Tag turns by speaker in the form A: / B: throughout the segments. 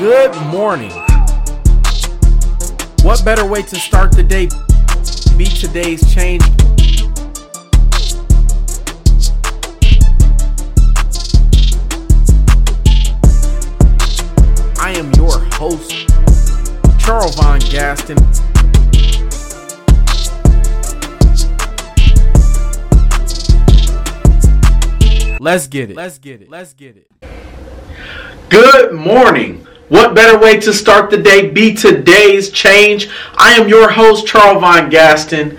A: Good morning. What better way to start the day? Be today's change. I am your host, Charles Von Gaston. Let's get it. Let's get it. Let's get it.
B: Good morning. What better way to start the day? Be today's change. I am your host, Charles Von Gaston,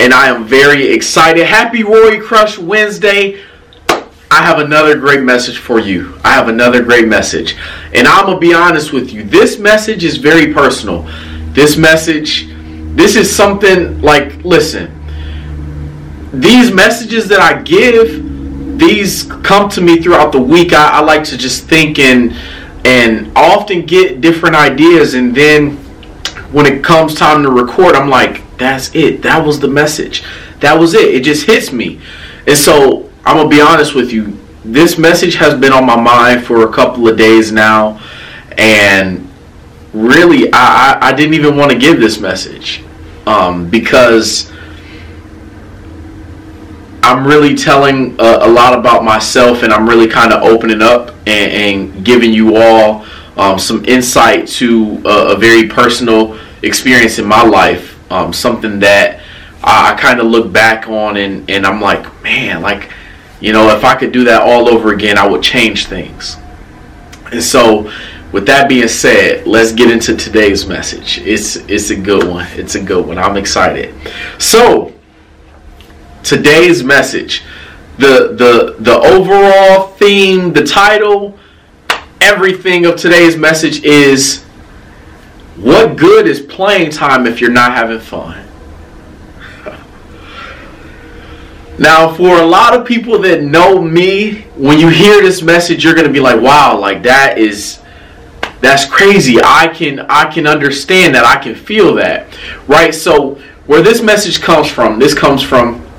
B: and I am very excited. Happy Rory Crush Wednesday. I have another great message for you. I have another great message. And I'm going to be honest with you. This message is very personal. This message, this is something like, listen, these messages that I give, these come to me throughout the week. I, I like to just think and and often get different ideas, and then when it comes time to record, I'm like, that's it. That was the message. That was it. It just hits me. And so I'm gonna be honest with you. This message has been on my mind for a couple of days now, and really, I, I, I didn't even want to give this message um, because I'm really telling a, a, lot about myself, and I'm really kind of opening up and, and, giving you all um, some insight to a, a, very personal experience in my life. Um, something that I, I kind of look back on, and, and I'm like, man, like, you know, if I could do that all over again, I would change things. And so, with that being said, let's get into today's message. It's it's a good one. It's a good one. I'm excited. So today's message, the the the overall theme, the title, everything of today's message is what good is playing time if you're not having fun? Now, for a lot of people that know me, when you hear this message, you're going to be like, "Wow, like that is that's crazy. I can I can understand that. I can feel that." Right? So, where this message comes from, this comes from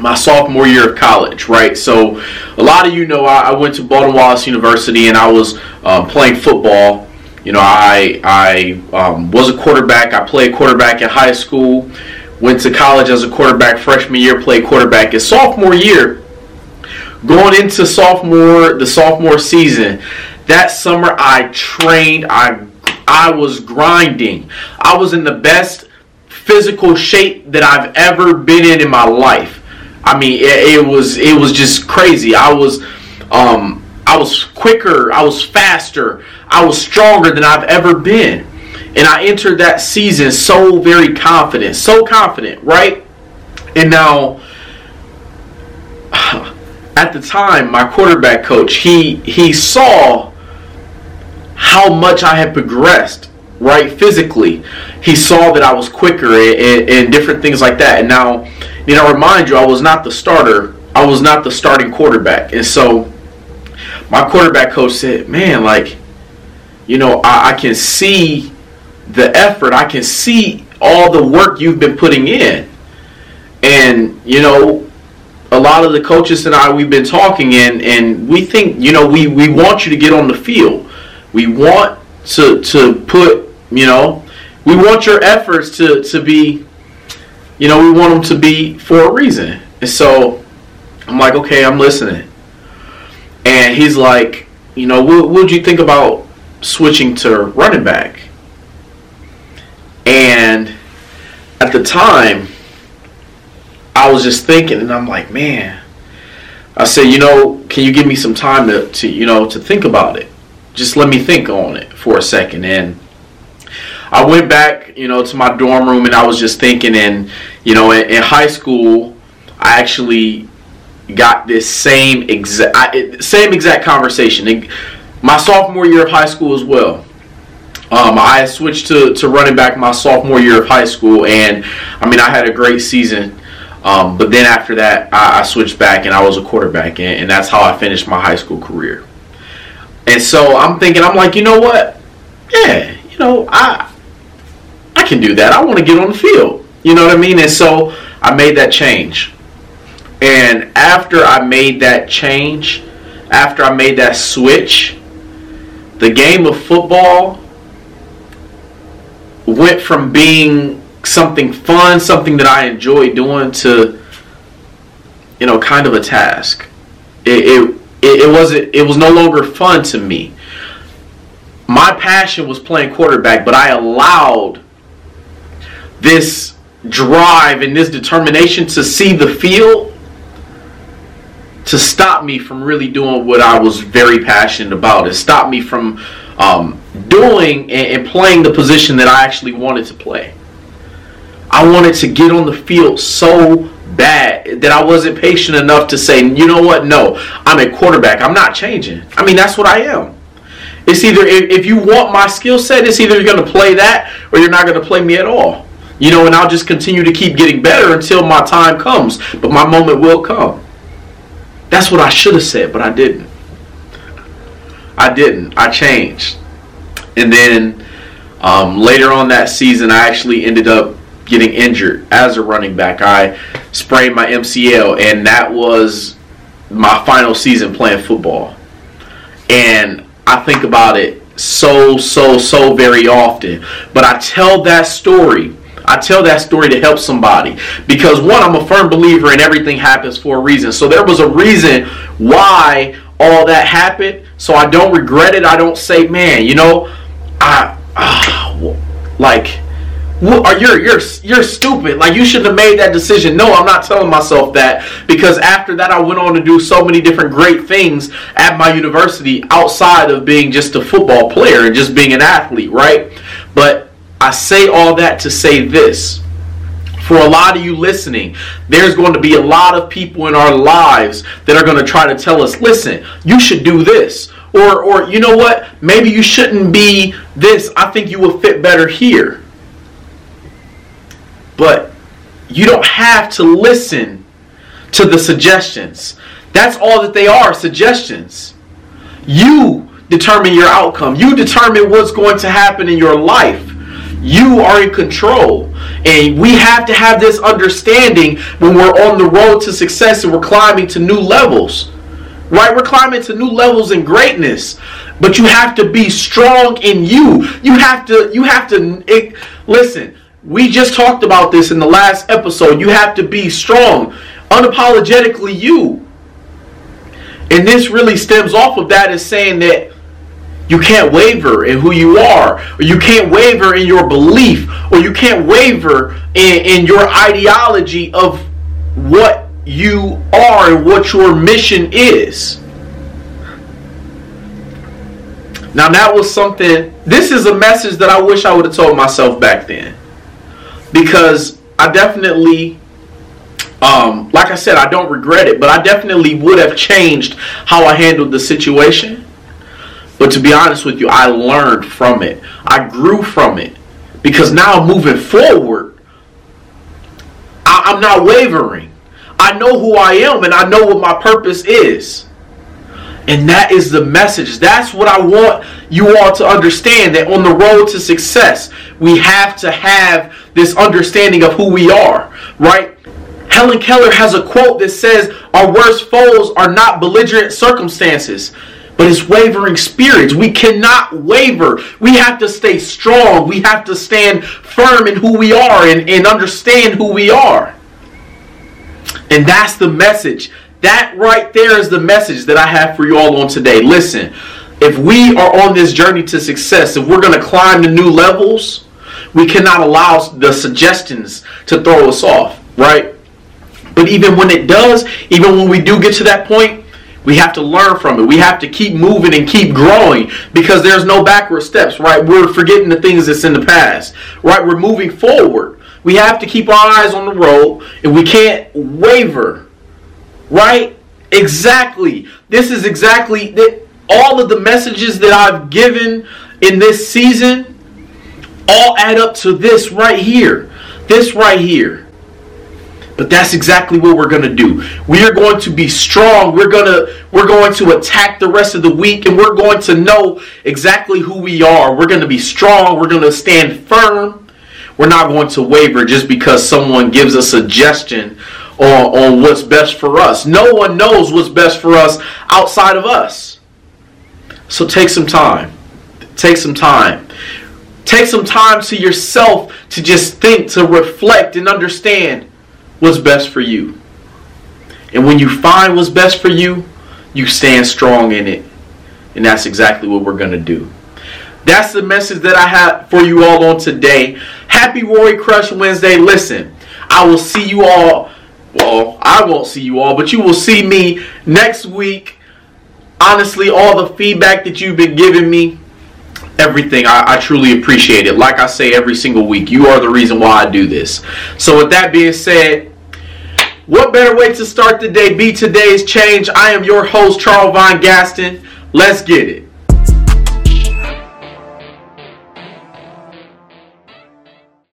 B: my sophomore year of college, right? So, a lot of you know I, I went to Baldwin Wallace University and I was um, playing football. You know, I I um, was a quarterback. I played quarterback in high school. Went to college as a quarterback freshman year. Played quarterback in sophomore year. Going into sophomore the sophomore season, that summer I trained. I I was grinding. I was in the best physical shape that I've ever been in in my life. I mean, it, it was it was just crazy. I was um, I was quicker, I was faster, I was stronger than I've ever been. And I entered that season so very confident, so confident, right? And now at the time, my quarterback coach, he he saw how much I had progressed, right, physically. He saw that I was quicker and, and, different things like that. And now you know, remind you, I was not the starter. I was not the starting quarterback. And so my quarterback coach said, man, like, you know, I, I can see the effort. I can see all the work you've been putting in. And, you know, a lot of the coaches and I, we've been talking and, and we think, you know, we, we want you to get on the field. We want to, to put, you know, we want your efforts to, to be you know, we want them to be for a reason. And so I'm like, okay, I'm listening. And he's like, you know, what would you think about switching to running back? And at the time, I was just thinking, and I'm like, man. I said, you know, can you give me some time to, to you know, to think about it? Just let me think on it for a second. And I went back, you know, to my dorm room and I was just thinking, and you know, in, in high school, I actually got this same exact same exact conversation. My sophomore year of high school as well. Um, I switched to, to running back my sophomore year of high school, and I mean, I had a great season. Um, but then after that, I, I, switched back and I was a quarterback, and, and that's how I finished my high school career. And so I'm thinking, I'm like, you know what? Yeah, you know, I I can do that. I want to get on the field. You know what I mean? And so I made that change. And after I made that change, after I made that switch, the game of football went from being something fun, something that I enjoy doing, to you know, kind of a task. It it, it, wasn't. It was no longer fun to me. My passion was playing quarterback, but I allowed this drive and this determination to see the field to stop me from really doing what I was very passionate about. It stopped me from um, doing and, and playing the position that I actually wanted to play. I wanted to get on the field so bad that I wasn't patient enough to say, you know what, no, I'm a quarterback. I'm not changing. I mean, that's what I am. It's either, if you want my skill set, it's either you're going to play that or you're not going to play me at all. You know, and I'll just continue to keep getting better until my time comes. But my moment will come. That's what I should have said, but I didn't. I didn't. I changed. And then um, later on that season, I actually ended up getting injured as a running back. I sprained my MCL, and that was my final season playing football. And I think about it so, so, so very often. But I tell that story I tell that story to help somebody because one, I'm a firm believer in everything happens for a reason. So there was a reason why all that happened. So I don't regret it. I don't say, man, you know, I uh, like. You're you're you're stupid. Like you shouldn't have made that decision. No, I'm not telling myself that because after that I went on to do so many different great things at my university outside of being just a football player and just being an athlete, right? But I say all that to say this. For a lot of you listening, there's going to be a lot of people in our lives that are going to try to tell us, listen, you should do this. Or, or you know what? Maybe you shouldn't be this. I think you will fit better here. But you don't have to listen to the suggestions. That's all that they are suggestions. You determine your outcome, you determine what's going to happen in your life. You are in control. And we have to have this understanding when we're on the road to success and we're climbing to new levels. Right? We're climbing to new levels in greatness. But you have to be strong in you. You have to you have to it, listen. We just talked about this in the last episode. You have to be strong, unapologetically you. And this really stems off of that is saying that you can't waver in who you are, or you can't waver in your belief, or you can't waver in, in your ideology of what you are and what your mission is. Now, that was something, this is a message that I wish I would have told myself back then. Because I definitely, um, like I said, I don't regret it, but I definitely would have changed how I handled the situation. But to be honest with you, I learned from it. I grew from it. Because now moving forward, I, am not wavering. I know who I am and I know what my purpose is. And that is the message. That's what I want you all to understand that on the road to success, we have to have this understanding of who we are, right? Helen Keller has a quote that says, Our worst foes are not belligerent circumstances but it's wavering spirits. We cannot waver. We have to stay strong. We have to stand firm in who we are and, and understand who we are. And that's the message. That right there is the message that I have for you all on today. Listen, if we are on this journey to success, if we're going to climb to new levels, we cannot allow the suggestions to throw us off, right? But even when it does, even when we do get to that point, we have to learn from it. We have to keep moving and keep growing because there's no backward steps, right? We're forgetting the things that's in the past, right? We're moving forward. We have to keep our eyes on the road and we can't waver, right? Exactly. This is exactly that all of the messages that I've given in this season all add up to this right here. This right here. But that's exactly what we're going to do. We are going to be strong. We're going to we're going to attack the rest of the week and we're going to know exactly who we are. We're going to be strong. We're going to stand firm. We're not going to waver just because someone gives a suggestion on, on what's best for us. No one knows what's best for us outside of us. So take some time. Take some time. Take some time to yourself to just think, to reflect, and understand what's best for you. And when you find what's best for you, you stand strong in it. And that's exactly what we're going to do. That's the message that I have for you all on today. Happy Rory Crush Wednesday. Listen, I will see you all. Well, I won't see you all, but you will see me next week. Honestly, all the feedback that you've been giving me, everything, I, I truly appreciate it. Like I say every single week, you are the reason why I do this. So, with that being said, what better way to start the day? Be today's change. I am your host, Charles Von Gaston. Let's get it.